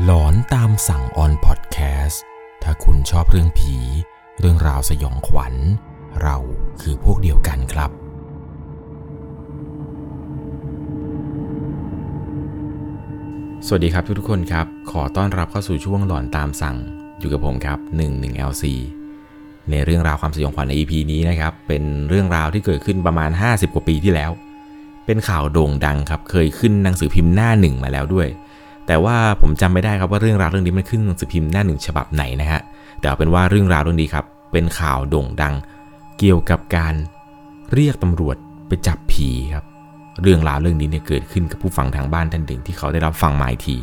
หลอนตามสั่งออนพอดแคสต์ถ้าคุณชอบเรื่องผี เรื่องราวสยองขวัญ เราคือพวกเดียวกันครับ สวัสดีครับทุกๆคนครับ ขอต้อนรับเข้าสู่ช่วงหลอนตามสั่งอยู่กับผมครับ 11LC ในเรื่องราวความสยองขวัญใน EP นี้นะครับ เป็นเรื่องราวที่เกิดขึ้นประมาณ 50 กว่าปีที่แล้ว เป็นข่าวโด่งดังครับ เคยขึ้นหนังสือพิมพ์หน้าหนึ่งมาแล้วด้วย แต่ว่าผมจำไม่ได้ครับว่าเรื่องราวเรื่องนี้มันขึ้นหนังสือพิมพ์หน้าหนึ่งฉบับไหนนะฮะ แต่เอาเป็นว่าเรื่องราวเรื่องนี้ครับ เป็นข่าวโด่งดัง เกี่ยวกับการเรียกตำรวจไปจับผีครับ เรื่องราวเรื่องนี้เนี่ยเกิดขึ้นกับผู้ฟังทางบ้านท่านหนึ่งที่เขาได้รับฟังมาอีกที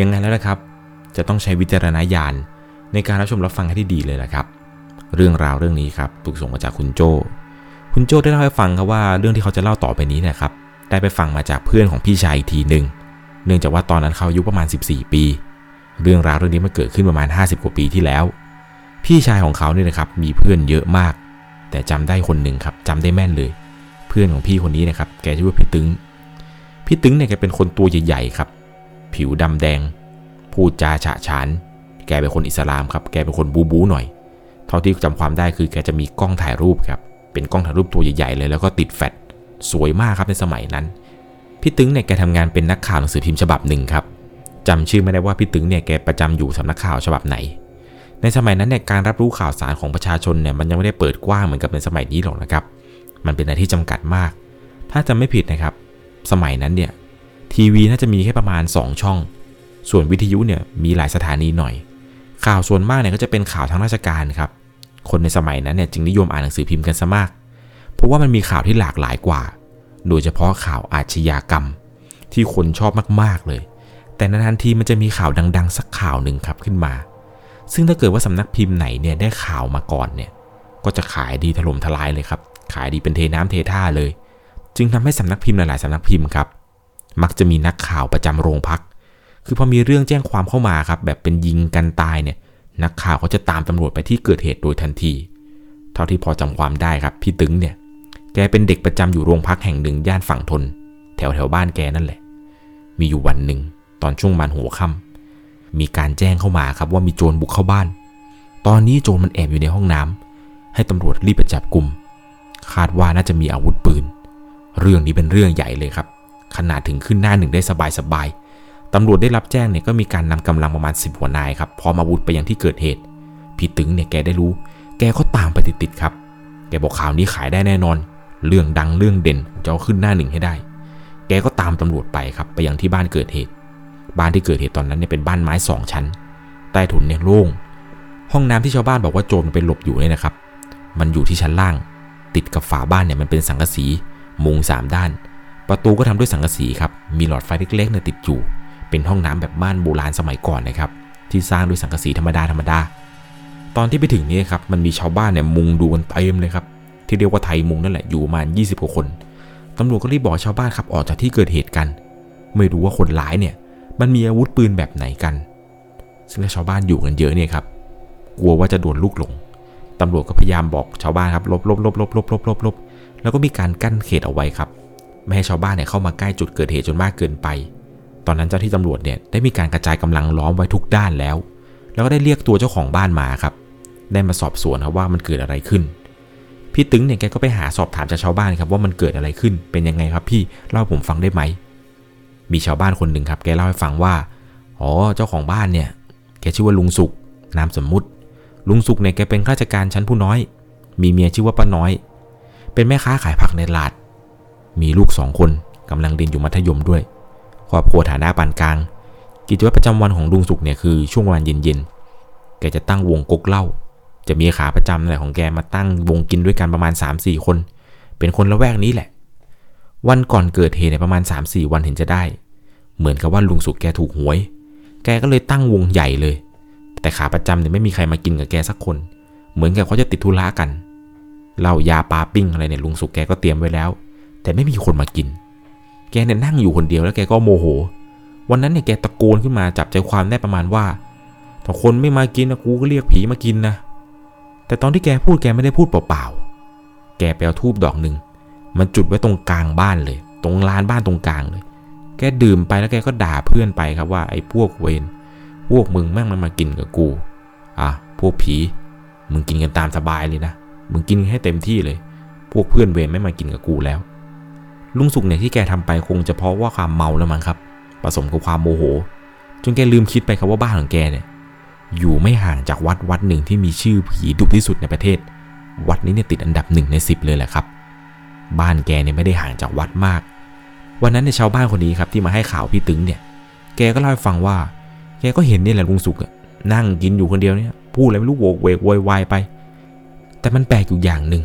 ยังไงแล้วนะครับ จะต้องใช้วิจารณญาณในการรับชมรับฟังให้ที่ดีเลยละครับ เรื่องราวเรื่องนี้ครับถูกส่งมาจากคุณโจคุณโจได้เล่าให้ฟังครับว่าเรื่องที่เขาจะเล่าต่อไปนี้นะครับ ได้ไปฟังมาจากเพื่อนของพี่ชายอีกทีหนึ่ง เนื่องจากว่าตอนนั้นเขาอายุประมาณ 14 ปี เรื่องราวเรื่องนี้มันเกิดขึ้นประมาณ 50 กว่าปีที่แล้ว พี่ชายของเขาเนี่ยนะครับมีเพื่อนเยอะมาก แต่จำได้คนหนึ่งครับจำได้แม่นเลย เพื่อนของพี่คนนี้นะครับแกชื่อว่าพี่ตึงพี่ตึงเนี่ยแกเป็นคนตัวใหญ่ๆครับ ผิวดำแดง พูดจาฉะฉาน แกเป็นคนอิสลามครับ แกเป็นคนบูบูหน่อย เท่าที่จำความได้คือแกจะมีกล้องถ่ายรูปครับ เป็นกล้องถ่ายรูปตัวใหญ่ๆเลย แล้วก็ติดแฟลชสวยมากครับในสมัยนั้น พี่ตึงเนี่ยแกทำงานเป็นนักข่าวหนังสือพิมพ์ฉบับหนึ่งครับจำชื่อไม่ได้ว่าพี่ตึงเนี่ยแกประจำอยู่สำนักข่าวฉบับไหน ในสมัยนั้นเนี่ยการรับรู้ข่าวสารของประชาชนเนี่ยมันยังไม่ได้เปิดกว้างเหมือนกับในสมัยนี้หรอกนะครับ มันเป็นอะไรที่จำกัดมาก ถ้าจำไม่ผิดนะครับ สมัยนั้นเนี่ยทีวีน่าจะมีแค่ประมาณ 2 ช่อง ส่วนวิทยุเนี่ยมีหลายสถานีหน่อย ข่าวส่วนมากเนี่ยก็จะเป็นข่าวทางราชการครับ คนในสมัยนั้นเนี่ยจึงนิยมอ่านหนังสือพิมพ์กันซะมาก เพราะว่ามันมีข่าวที่หลากหลายกว่า โดยเฉพาะข่าวอาชญากรรม ที่คนชอบมากๆเลย แต่นานๆทีมันจะมีข่าวดัง ๆ สักข่าวหนึ่งครับขึ้นมา ซึ่งถ้าเกิดว่าสำนักพิมพ์ไหนเนี่ยได้ข่าวมาก่อนเนี่ย ก็จะขายดีถล่มทลายเลยครับ ขายดีเป็นเทน้ำเทท่าเลย จึงทำให้สำนักพิมพ์หลายๆสำนักพิมพ์ครับ มักจะมีนักข่าวประจำโรงพัก คือพอมีเรื่องแจ้งความเข้ามาครับ แบบเป็นยิงกันตายเนี่ย นักข่าวเขาจะตามตำรวจไปที่เกิดเหตุโดยทันที เท่าที่พอจำความได้ครับพี่ตึงเนี่ย แกเป็นเด็กประจำอยู่โรงพักแห่งหนึ่งย่านฝั่งทน แถวแถวบ้านแกนั่นแหละ มีอยู่วันหนึ่งตอนช่วงมันหัวค่ำมีการแจ้งเข้ามาครับว่ามีโจรบุกเข้าบ้าน ตอนนี้โจรมันแอบอยู่ในห้องน้ำให้ตำรวจรีบไปจับกลุ่ม คาดว่าน่าจะมีอาวุธปืน เรื่องนี้เป็นเรื่องใหญ่เลยครับ ขนาดถึงขึ้นหน้าหนึ่งได้สบายๆตำรวจได้รับแจ้งเนี่ยก็มีการนำกำลังประมาณ10หัวนายครับพร้อมอาวุธไปยังที่เกิดเหตุพี่ตึงเนี่ยแกได้รู้ แกก็ตามไปติดๆครับ แกบอกข่าวนี้ขายได้แน่นอน เรื่องดังเรื่องเด่นจะเอาขึ้นหน้าหนึ่งให้ได้ แกก็ตามตำรวจไปครับไปยังที่บ้านเกิดเหตุ บ้านที่เกิดเหตุตอนนั้นเนี่ยเป็นบ้านไม้สองชั้น ใต้ถุนเนี่ยโล่ง ห้องน้ำที่ชาวบ้านบอกว่าโจรมันไปหลบอยู่เนี่ยนะครับ มันอยู่ที่ชั้นล่าง ติดกับฝาบ้านเนี่ยมันเป็นสังกะสี มุงสามด้าน ประตูก็ทำด้วยสังกะสีครับ มีหลอดไฟเล็กๆเนี่ยติดอยู่ เป็นห้องน้ำแบบบ้านโบราณสมัยก่อนนะครับ ที่สร้างด้วยสังกะสีธรรมดาธรรมดา ตอนที่ไปถึงนี่ครับ มันมีชาวบ้านเนี่ยมุงดูกันเต็มเลยครับ ที่เรียกว่าไทยมุงนั่นแหละอยู่ประมาณ 20กว่าคนตำรวจก็รีบบอกชาวบ้านขับออกจากที่เกิดเหตุกัน ไม่รู้ว่าคนร้ายเนี่ย มันมีอาวุธปืนแบบไหนกัน ซึ่งถ้าชาวบ้านอยู่กันเยอะเนี่ยครับ กลัวว่าจะโดนลูกหลงตำรวจก็พยายามบอกชาวบ้านครับลบลบลบลบลบลบลบลบแล้วก็มีการกั้นเขตเอาไว้ครับ ไม่ให้ชาวบ้านเนี่ยเข้ามาใกล้จุดเกิดเหตุจนมากเกินไป ตอนนั้นเจ้าที่ตำรวจเนี่ยได้มีการกระจายกำลังล้อมไว้ทุกด้านแล้ว แล้วก็ได้เรียกตัวเจ้าของบ้านมาครับ ได้มาสอบสวนครับว่ามันเกิดอะไรขึ้น พี่ตึงเนี่ยแกก็ไปหาสอบถามจากชาวบ้านครับว่ามันเกิดอะไรขึ้นเป็นยังไงครับพี่เล่าผมฟังได้ไหม มีชาวบ้านคนหนึ่งครับ แกเล่าให้ฟังว่าอ๋อเจ้าของบ้านเนี่ย แกชื่อว่าลุงสุกนามสมมุติ ลุงสุกเนี่ยแกเป็นข้าราชการชั้นผู้น้อย มีเมียชื่อว่าป้าน้อย เป็นแม่ค้าขายผักในตลาด มีลูกสองคนกำลังเรียนอยู่มัธยมด้วย ครอบครัวฐานะปานกลาง กิจวัตรประจำวันของลุงสุกเนี่ยคือช่วงวันเย็นๆแกจะตั้งวงกกเล้า จะมีขาประจำอะไรของแกมาตั้งวงกินด้วยกันประมาณ 3-4 คน เป็นคนละแวกนี้แหละ วันก่อนเกิดเหตุเนี่ยประมาณ 3-4 วันเห็นจะได้ เหมือนกับว่าลุงสุกแกถูกหวย แกก็เลยตั้งวงใหญ่เลย แต่ขาประจำเนี่ยไม่มีใครมากินกับแกสักคน เหมือนกับเขาจะติดธุระกันเหล้ายาปลาปิ้งอะไรเนี่ยลุงสุกแกก็เตรียมไว้แล้ว แต่ไม่มีคนมากิน แกเนี่ยนั่งอยู่คนเดียวแล้วแกก็โมโห วันนั้นเนี่ยแกตะโกนขึ้นมาจับใจความได้ประมาณว่าถ้าคนไม่มากินนะกูก็เรียกผีมากินนะ แต่ตอนที่แกพูดแกไม่ได้พูดเปล่าๆ แกไปเอาทูบดอกหนึ่งมันจุดไว้ตรงกลางบ้านเลย ตรงลานบ้านตรงกลางเลย แกดื่มไปแล้วแกก็ด่าเพื่อนไปครับว่าไอ้พวกเวรพวกมึงแม่งมันมากินกับกู อะพวกผี มึงกินกันตามสบายเลยนะ มึงกินให้เต็มที่เลย พวกเพื่อนเวรไม่มากินกับกูแล้ว ลุงสุกเนี่ยที่แกทำไปคงจะเพราะว่าความเมาแล้วมั้งครับ ผสมกับความโมโห จนแกลืมคิดไปครับว่าบ้านของแกเนี่ย อยู่ไม่ห่างจากวัดวัดหนึ่งที่มีชื่อผีดุที่สุดในประเทศ วัดนี้เนี่ยติดอันดับหนึ่งในสิบเลยแหละครับ บ้านแกเนี่ยไม่ได้ห่างจากวัดมาก วันนั้นเนี่ยชาวบ้านคนนี้ครับที่มาให้ข่าวพี่ตึงเนี่ย แกก็เล่าให้ฟังว่า แกก็เห็นนี่แหละลุงสุกนั่งกินอยู่คนเดียวเนี่ยพูดอะไรไม่รู้โวกเวกโวยวายไป แต่มันแปลกอยู่อย่างหนึ่ง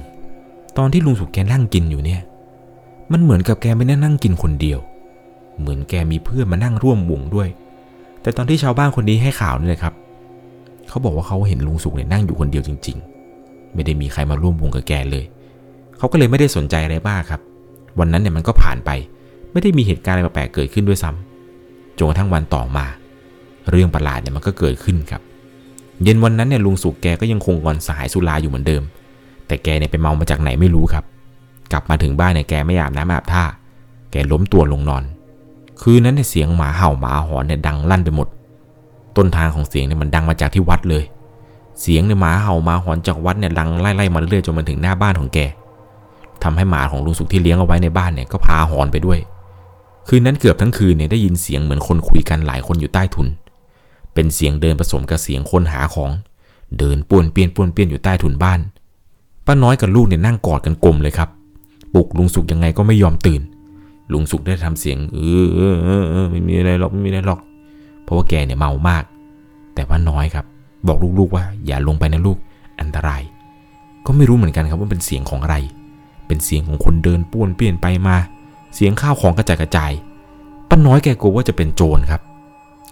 ตอนที่ลุงสุกแกนั่งกินอยู่เนี่ย มันเหมือนกับแกไม่ได้นั่งกินคนเดียว เหมือนแกมีเพื่อนมานั่งร่วมวงด้วย แต่ตอนที่ชาวบ้านคนนี้ให้ข่าวนี่เลยครับ เขาบอกว่าเขาเห็นลุงสุกเนี่ยนั่งอยู่คนเดียวจริง ๆ ไม่ได้มีใครมาร่วมวงกับแกเลย เขาก็เลยไม่ได้สนใจอะไรมากครับ วันนั้นเนี่ยมันก็ผ่านไป ไม่ได้มีเหตุการณ์อะไรแปลกๆเกิดขึ้นด้วยซ้ำจนกระทั่งวันต่อมา เรื่องประหลาดเนี่ยมันก็เกิดขึ้นครับ เย็นวันนั้นเนี่ยลุงสุกแกก็ยังคงงอนสหายสุราอยู่เหมือนเดิม แต่แกเนี่ยไปเมามาจากไหนไม่รู้ครับ กลับมาถึงบ้านเนี่ยแกไม่อาบน้ำอาบท่า แกล้มตัวลงนอน คืนนั้นเนี่ยเสียงหมาเห่าหมาหอนเนี่ยดังลั่นไปหมด ต้นทางของเสียงเนี่ยมันดังมาจากที่วัดเลย เสียงเนี่ยหมาเห่ามาหอนจากวัดเนี่ยดังไล่ๆมาเรื่อยๆจนมาถึงหน้าบ้านของแกทำให้หมาของลุงสุกที่เลี้ยงเอาไว้ในบ้านเนี่ยก็พาหอนไปด้วย คืนนั้นเกือบทั้งคืนเนี่ยได้ยินเสียงเหมือนคนคุยกันหลายคนอยู่ใต้ถุน เป็นเสียงเดินผสมกับเสียงคนหาของ เดินป้วนเปี้ยนป้วนเปี้ยนอยู่ใต้ถุนบ้าน ป้าน้อยกับลูกเนี่ยนั่งกอดกันกลมเลยครับ ปลุกลุงสุกยังไงก็ไม่ยอมตื่น ลุงสุกได้ทำเสียงเออเออเออเออไม่มีอะไรหรอกไม่มีอะไรหรอก เพราะว่าแกเนี่ยเมามาก แต่ป้าน้อยครับ บอกลูกๆว่าอย่าลงไปนะลูกอันตราย ก็ไม่รู้เหมือนกันครับว่าเป็นเสียงของอะไร เป็นเสียงของคนเดินป้วนเปี้ยนไปมา เสียงข้าวของกระจายกระจายป้าน้อยแกกลัวว่าจะเป็นโจรครับ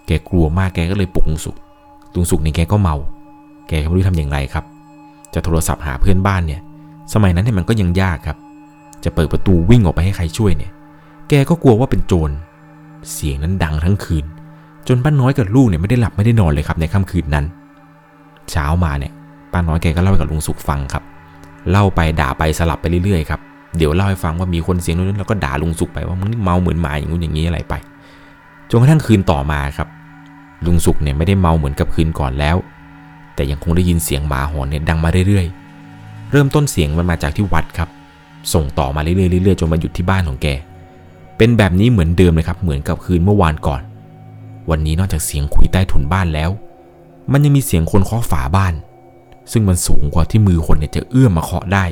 แกกลัวมากแกก็เลยปลุกลุงสุกลุงสุกนี่แกก็เมา แกก็ไม่รู้ทำอย่างไรครับ จะโทรศัพท์หาเพื่อนบ้านเนี่ย สมัยนั้นเนี่ยมันก็ยังยากครับ จะเปิดประตูวิ่งออกไปให้ใครช่วยเนี่ย แกก็กลัวว่าเป็นโจร เสียงนั้นดังทั้งคืน จนป้าน้อยกับลูกเนี่ยไม่ได้หลับไม่ได้นอนเลยครับในค่ำคืนนั้น เช้ามาเนี่ยป้าน้อยแกก็เล่าให้กับลุงสุกฟังครับ เล่าไปด่าไปสลับไปเรื่อยๆครับเดี๋ยวเล่าให้ฟังว่ามีคนเสียงนู้นแล้วก็ด่าลุงสุกไปว่ามึงนี่เมาเหมือนหมาอย่างนู้นอย่างนี้อะไรไปจนกระทั่งคืนต่อมาครับ ลุงสุกเนี่ยไม่ได้เมาเหมือนกับคืนก่อนแล้ว แต่ยังคงได้ยินเสียงหมาหอนเนี่ยดังมาเรื่อยๆ เริ่มต้นเสียงมันมาจากที่วัดครับ ส่งต่อมาเรื่อยๆเรื่อยๆจนมาหยุดที่บ้านของแก เป็นแบบนี้เหมือนเดิมเลยครับ เหมือนกับคืนเมื่อวานก่อน วันนี้นอกจากเสียงคุยใต้ถุนบ้านแล้ว มันยังมีเสียงคนเคาะฝาบ้าน ซึ่งมันสูงกว่าที่มือคนเนี่ยจะเอื้อมมาเคาะได้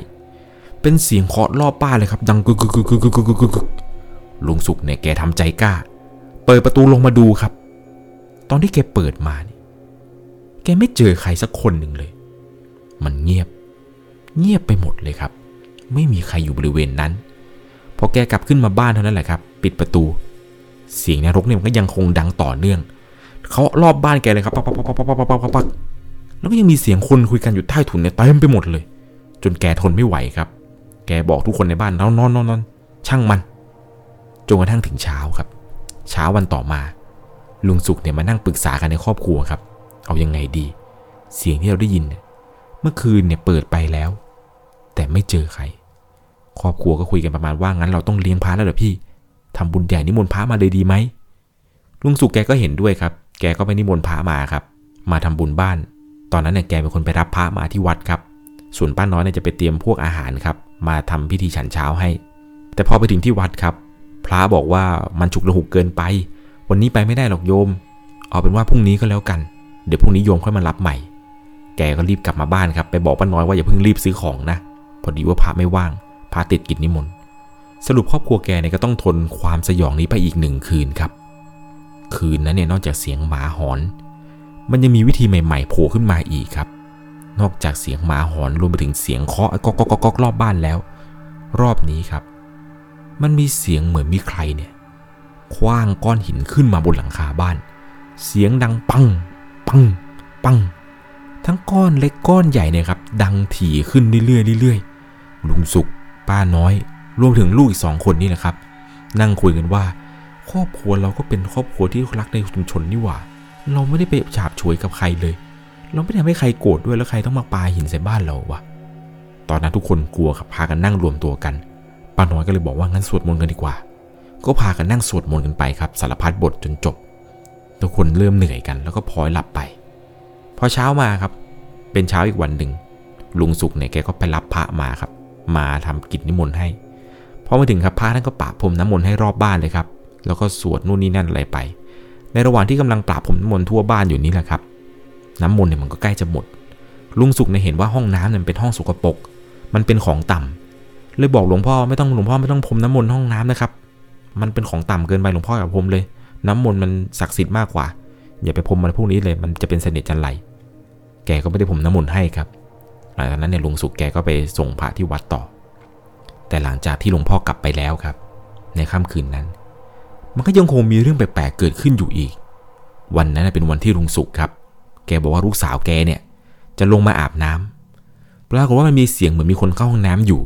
เป็นเสียงเคาะรอบบ้านเลยครับ ดังกึกกึกกึกกึกกึกกึกลุงสุกเนี่ยแกทำใจกล้า เปิดประตูลงมาดูครับ ตอนที่แกเปิดมาเนี่ยแกไม่เจอใครสักคนหนึ่งเลย มันเงียบ เงียบไปหมดเลยครับ ไม่มีใครอยู่บริเวณนั้น พอแกกลับขึ้นมาบ้านเท่านั้นแหละครับ ปิดประตู เสียงนรกเนี่ยมันก็ยังคงดังต่อเนื่องเขารอบบ้านแกเลยครับปักปักปักปักปักปักปักปักแล้วก็ยังมีเสียงคนคุยกันอยู่ใต้ถุนเนี่ยเต็มไปหมดเลย จนแกทนไม่ไหวครับ แกบอกทุกคนในบ้านนอนนอนนอนนอนช่างมันจนกระทั่งถึงเช้าครับ เช้าวันต่อมา ลุงสุกเนี่ยมานั่งปรึกษากันในครอบครัวครับ เอายังไงดี เสียงที่เราได้ยินเนี่ยเมื่อคืนเนี่ยเปิดไปแล้ว แต่ไม่เจอใคร ครอบครัวก็คุยกันประมาณว่างั้นเราต้องเลี้ยงพระแล้วเหรอพี่ ทำบุญใหญ่นิมนต์พระมาเลยดีไหมลุงสุกแกก็เห็นด้วยครับ แกก็ไปนิมนต์พระมาครับ มาทำบุญบ้าน ตอนนั้นเนี่ยแกเป็นคนไปรับพระมาที่วัดครับ ส่วนป้าน้อยเนี่ยจะไปเตรียมพวกอาหารครับ มาทำพิธีฉันเช้าให้ แต่พอไปถึงที่วัดครับ พระบอกว่ามันฉุกระหุกเกินไป วันนี้ไปไม่ได้หรอกโยม เอาเป็นว่าพรุ่งนี้ก็แล้วกัน เดี๋ยวพรุ่งนี้โยมค่อยมารับใหม่ แกก็รีบกลับมาบ้านครับ ไปบอกป้าน้อยว่าอย่าเพิ่งรีบซื้อของนะ พอดีว่าพระไม่ว่าง พระติดกิจนิมนต์ สรุปครอบครัวแกเนี่ยก็ต้องทนความสยองนี้ไปอีกหนึ่งคืนครับ คืนนั้นเนี่ยนอกจากเสียงหมาหอน มันยังมีวิธีใหม่ๆโผล่ขึ้นมาอีกครับ นอกจากเสียงหมาหอนรวมไปถึงเสียงเคาะก๊อกก๊อกก๊อกรอบบ้านแล้ว รอบนี้ครับ มันมีเสียงเหมือนมีใครเนี่ยคว้างก้อนหินขึ้นมาบนหลังคาบ้าน เสียงดังปัง ปัง ปัง ทั้งก้อนเล็กก้อนใหญ่เนี่ยครับ ดังถี่ขึ้นเรื่อยๆเรื่อยๆลุงสุกป้าน้อย รวมถึงลูกอีกสองคนนี่แหละครับ นั่งคุยกันว่า ครอบครัวเราก็เป็นครอบครัวที่รักในชุมชนนี่หว่า เราไม่ได้ไปฉาบฉวยกับใครเลย เราไม่ได้ทำให้ใครโกรธด้วยแล้วใครต้องมาปาหินใส่บ้านเราวะตอนนั้นทุกคนกลัวครับพากันนั่งรวมตัวกันป้าน้อยก็เลยบอกว่างั้นสวดมนต์กันดีกว่า ก็พากันนั่งสวดมนต์กันไปครับสารพัดบทจนจบ ทุกคนเริ่มเหนื่อยกันแล้วก็พลอยหลับไป พอเช้ามาครับ เป็นเช้าอีกวันหนึ่งลุงสุกเนี่ยแกก็ไปรับพระมาครับ มาทำกิจนิมนต์ให้ อมาถึงครับพระท่านก็ปราบพรมน้ำมนต์ให้รอบบ้านเลยครับ แล้วก็สวดนู่นนี่นั่นอะไรไป ในระหว่างที่กำลังปราบพรมน้ำมนต์ทั่วบ้านอยู่นี่แหละครับ น้ำมนต์เนี่ยมันก็ใกล้จะหมด ลุงสุกเนี่ยเห็นว่าห้องน้ำเนี่ยเป็นห้องสกปรก มันเป็นของต่ำเลยบอกหลวงพ่อไม่ต้องหลวงพ่อไม่ต้องพรมน้ำมนต์ห้องน้ำนะครับ มันเป็นของต่ำเกินไปหลวงพ่ออย่าพรมเลย น้ำมนต์มันศักดิ์สิทธิ์มากกว่า อย่าไปพรมมันพวกนี้เลย มันจะเป็นเสน่ห์จันไรแกก็ไม่ได้พรมน้ำมนต์ให้ครับหลังจากนั้นเนี่ยลุงสุกแกก็ไปส่งพระที่วัดต่อ แต่หลังจากที่หลวงพ่อกลับไปแล้วครับ ในค่ำคืนนั้น มันก็ยังคงมีเรื่องแปลกๆเกิดขึ้นอยู่อีก วันนั้นเป็นวันที่ลุงสุกครับ แกบอกว่าลูกสาวแกเนี่ย จะลงมาอาบน้ำปรากฏว่ามันมีเสียงเหมือนมีคนเข้าห้องน้ำอยู่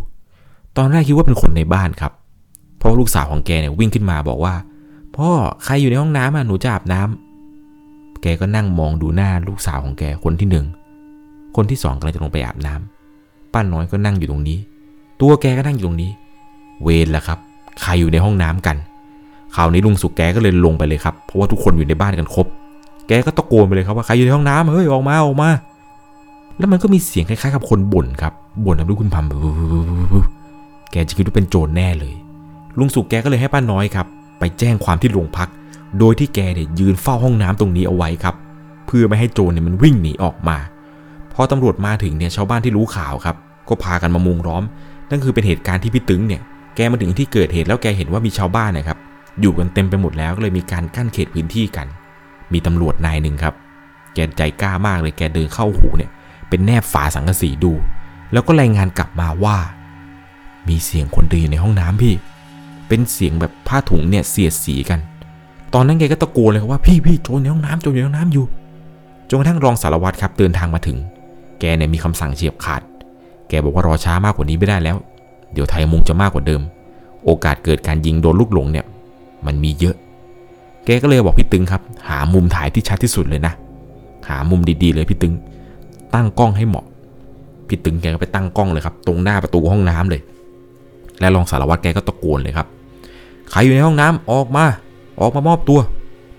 ตอนแรกคิดว่าเป็นคนในบ้านครับ เพราะลูกสาวของแกเนี่ยวิ่งขึ้นมาบอกว่า พ่อใครอยู่ในห้องน้ำอะหนูจะอาบน้ำแกก็นั่งมองดูหน้าลูกสาวของแกคนที่หนึ่งคนที่สองกำลังจะลงไปอาบน้ำป้าน้อยก็นั่งอยู่ตรงนี้ ตัวแกก็นั่งอยู่ตรงนี้ เวรละครับ ใครอยู่ในห้องน้ำกันคราวนี้ลุงสุกแกก็เลยลงไปเลยครับ เพราะว่าทุกคนอยู่ในบ้านกันครบ แกก็ตะโกนไปเลยครับว่าใครอยู่ในห้องน้ำเฮ้ยออกมาออกมา แล้วมันก็มีเสียงคล้ายๆกับคนบ่นครับ บ่นนะลูกคุณพัมแกจะคิดว่าเป็นโจรแน่เลย ลุงสุกแกก็เลยให้ป้าน้อยครับ ไปแจ้งความที่โรงพัก โดยที่แกเนี่ยยืนเฝ้าห้องน้ำตรงนี้เอาไว้ครับ เพื่อไม่ให้โจรเนี่ยมันวิ่งหนีออกมา พอตำรวจมาถึงเนี่ยชาวบ้านที่รู้ข่าวครับ ก็พากันมามุงล้อม นั่นคือเป็นเหตุการณ์ที่พี่ตึงเนี่ยแกมาถึงที่เกิดเหตุแล้วแกเห็นว่ามีชาวบ้านนะครับอยู่กันเต็มไปหมดแล้วก็เลยมีการกั้นเขตพื้นที่กัน มีตำรวจนายหนึ่งครับ แกใจกล้ามากเลยแกเดินเข้าหูเนี่ย เป็นแนบฝาสังกะสีดู แล้วก็รายงานกลับมาว่า มีเสียงคนเดินอยู่ในห้องน้ำพี่ เป็นเสียงแบบผ้าถุงเนี่ยเสียดสีกัน ตอนนั้นแกก็ตะโกนเลยครับว่าพี่พี่โจรในห้องน้ำโจรในห้องน้ำอยู่จนกระทั่งรองสารวัตรครับเดินทางมาถึง แกเนี่ยมีคำสั่งเฉียบขาด แกบอกว่ารอช้ามากกว่านี้ไม่ได้แล้ว เดี๋ยวไทยมุงจะมากกว่าเดิม โอกาสเกิดการยิงโดนลูกหลงเนี่ย มันมีเยอะ แกก็เลยบอกพี่ตึงครับ หามุมถ่ายที่ชัดที่สุดเลยนะ หามุมดีๆ เลยพี่ตึง ตั้งกล้องให้เหมาะ พี่ตึงแกก็ไปตั้งกล้องเลยครับ ตรงหน้าประตูห้องน้ำเลย และรองสารวัตรแกก็ตะโกนเลยครับ ใครอยู่ในห้องน้ำออกมา ออกมามอบตัว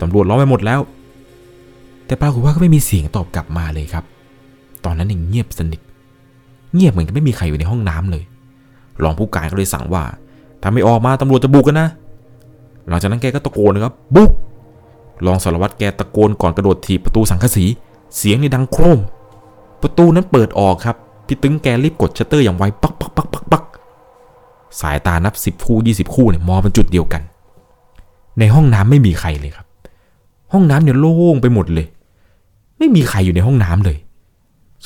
ตำรวจล้อมไปหมดแล้ว แต่ปรากฏว่าก็ไม่มีเสียงตอบกลับมาเลยครับ ตอนนั้นเองเงียบสนิท เงียบเหมือนกับไม่มีใครอยู่ในห้องน้ำเลยรองผู้การก็เลยสั่งว่า ถ้าไม่ออกมาตำรวจจะบุกกันนะ หลังจากนั้นแกก็ตะโกนนะครับ บุกรองสารวัตรแกตะโกนก่อนกระโดดถีบประตูสังกะสี เสียงนี่ดังโครม ประตูนั้นเปิดออกครับ พี่ตึงแกรีบกดชัตเตอร์อย่างไวแป๊กแป๊กแป๊กแป๊กแป๊กสายตานับสิบคู่ยี่สิบคู่เนี่ยมองเป็นจุดเดียวกัน ในห้องน้ำไม่มีใครเลยครับ ห้องน้ำเนี่ยโล่งไปหมดเลย ไม่มีใครอยู่ในห้องน้ำเลย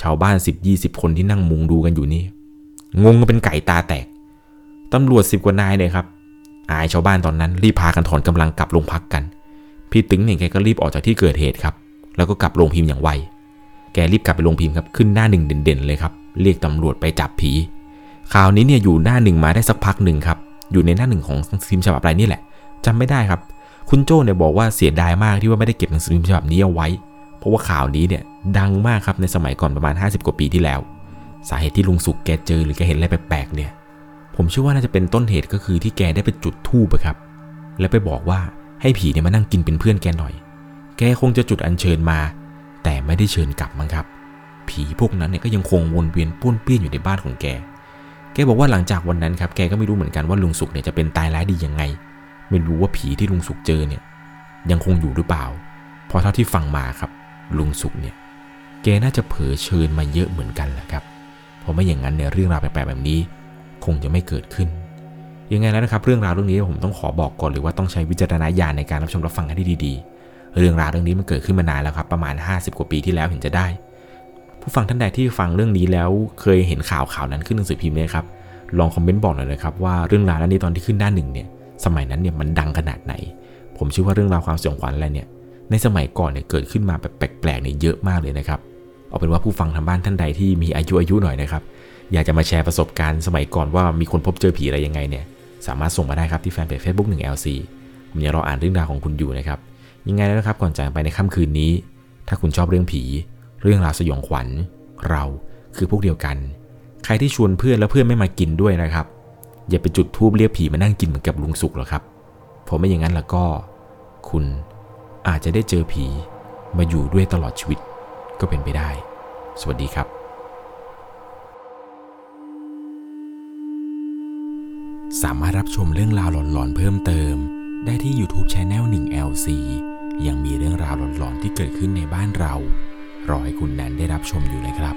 ชาวบ้านสิบยี่สิบคนที่นั่งมุงดูกันอยู่นี่งงกันเป็นไก่ตาแตกตำรวจสิบกว่านายเนี่ยครับอายชาวบ้านตอนนั้นรีบพากันถอนกำลังกลับโรงพักกัน พี่ตึงเนี่ยแกก็รีบออกจากที่เกิดเหตุครับ แล้วก็กลับโรงพิมพ์อย่างไว แกรีบกลับไปโรงพิมพ์ครับขึ้นหน้าหนึ่งเด่นๆเลยครับ เรียกตำรวจไปจับผี คราวนี้เนี่ยอยู่หน้าหนึ่งมาได้สักพักหนึ่งครับ อยู่ในหน้าหนึ่งของพิมพ์ฉบับอะไรนี่แหละจำไม่ได้ครับ คุณโจ้เนี่ยบอกว่าเสียดายมากที่ว่าไม่ได้เก็บหนังสือพิมพ์ฉบับนี้เอาไว้ เพราะว่าข่าวนี้เนี่ยดังมากครับในสมัยก่อนประมาณ 50 กว่าปีที่แล้ว สาเหตุที่ลุงสุกแกเจอหรือแกเห็นอะไรแปลกๆเนี่ย ผมเชื่อว่าน่าจะเป็นต้นเหตุก็คือที่แกได้ไปจุดธูปครับ แล้วไปบอกว่าให้ผีเนี่ยมานั่งกินเป็นเพื่อนแกหน่อย แกคงจะจุดอัญเชิญมา แต่ไม่ได้เชิญกลับมั้งครับ ผีพวกนั้นเนี่ยก็ยังคงวนเวียนป้วนเปี้ยนอยู่ในบ้านของแก แกบอกว่าหลังจากวันนั้นครับแกก็ไม่รู้เหมือนกันว่าลุงสุกเนี่ยจะเป็นตายร้ายดียังไง ไม่รู้ว่าผีที่ลุงสุกเจอเนี่ยยังคงอยู่หรือเปล่า เพราะเท่าที่ฟังมาครับ ลุงสุกเนี่ยแกน่าจะเผลอเชิญมาเยอะเหมือนกันแหละครับ เพราะไม่อย่างนั้นเนี่ยเรื่องราวแปลกๆแบบนี้ คงจะไม่เกิดขึ้น ยังไงแล้วนะครับ เรื่องราวเรื่องนี้ผมต้องขอบอกก่อนเลยว่าต้องใช้วิจารณญาณในการรับชมรับฟังให้ดีๆ เรื่องราวเรื่องนี้มันเกิดขึ้นมานานแล้วครับ ประมาณ 50 กว่าปีที่แล้วเห็นจะได้ ผู้ฟังท่านใดที่ฟังเรื่องนี้แล้วเคยเห็นข่าวข่าวนั้นขึ้นหนังสือพิมพ์เนี่ยครับลองคอมเมนต์บอกหน่อยนะครับว่าเรื่องราวนั้นนี้ตอนที่ขึ้นหน้าหนึ่งเนี่ยสมัยนั้นเนี่ยมันดังขนาดไหน ผมเชื่อว่าเรื่องราวความสยองขวัญอะไรเนี่ย ในสมัยก่อนเนี่ยเกิดขึ้นมาแบบแปลกๆเนี่ยเยอะมากเลยนะครับ เอาเป็นว่าผู้ฟังทางบ้านท่านใดที่มีอายุอายุหน่อยนะครับ อยากจะมาแชร์ประสบการณ์สมัยก่อนว่ามีคนพบเจอผีอะไรยังไงเนี่ยสามารถส่งมาได้ครับที่แฟนเพจ Facebook 1 LC ผมยังรออ่านเรื่องราวของคุณอยู่นะครับ ยังไงแล้วนะครับก่อนจากไปในค่ำคืนนี้ ถ้าคุณชอบเรื่องผี เรื่องราวสยองขวัญ เราคือพวกเดียวกัน ใครที่ชวนเพื่อนแล้วเพื่อนไม่มากินด้วยนะครับ อย่าไปจุดทูบเรียกผีมานั่งกินเหมือนกับลุงสุกหรอกครับเพราะไม่อย่างนั้นแล้วก็ คุณ อาจจะได้เจอผีมาอยู่ด้วยตลอดชีวิตก็เป็นไปได้ สวัสดีครับ สามารถรับชมเรื่องราวหลอนๆเพิ่มเติม ได้ที่ YouTube c h anel 1 LC ยังมีเรื่องราวหลอนๆที่เกิดขึ้นในบ้านเรา รอให้คุณแนนได้รับชมอยู่นะครับ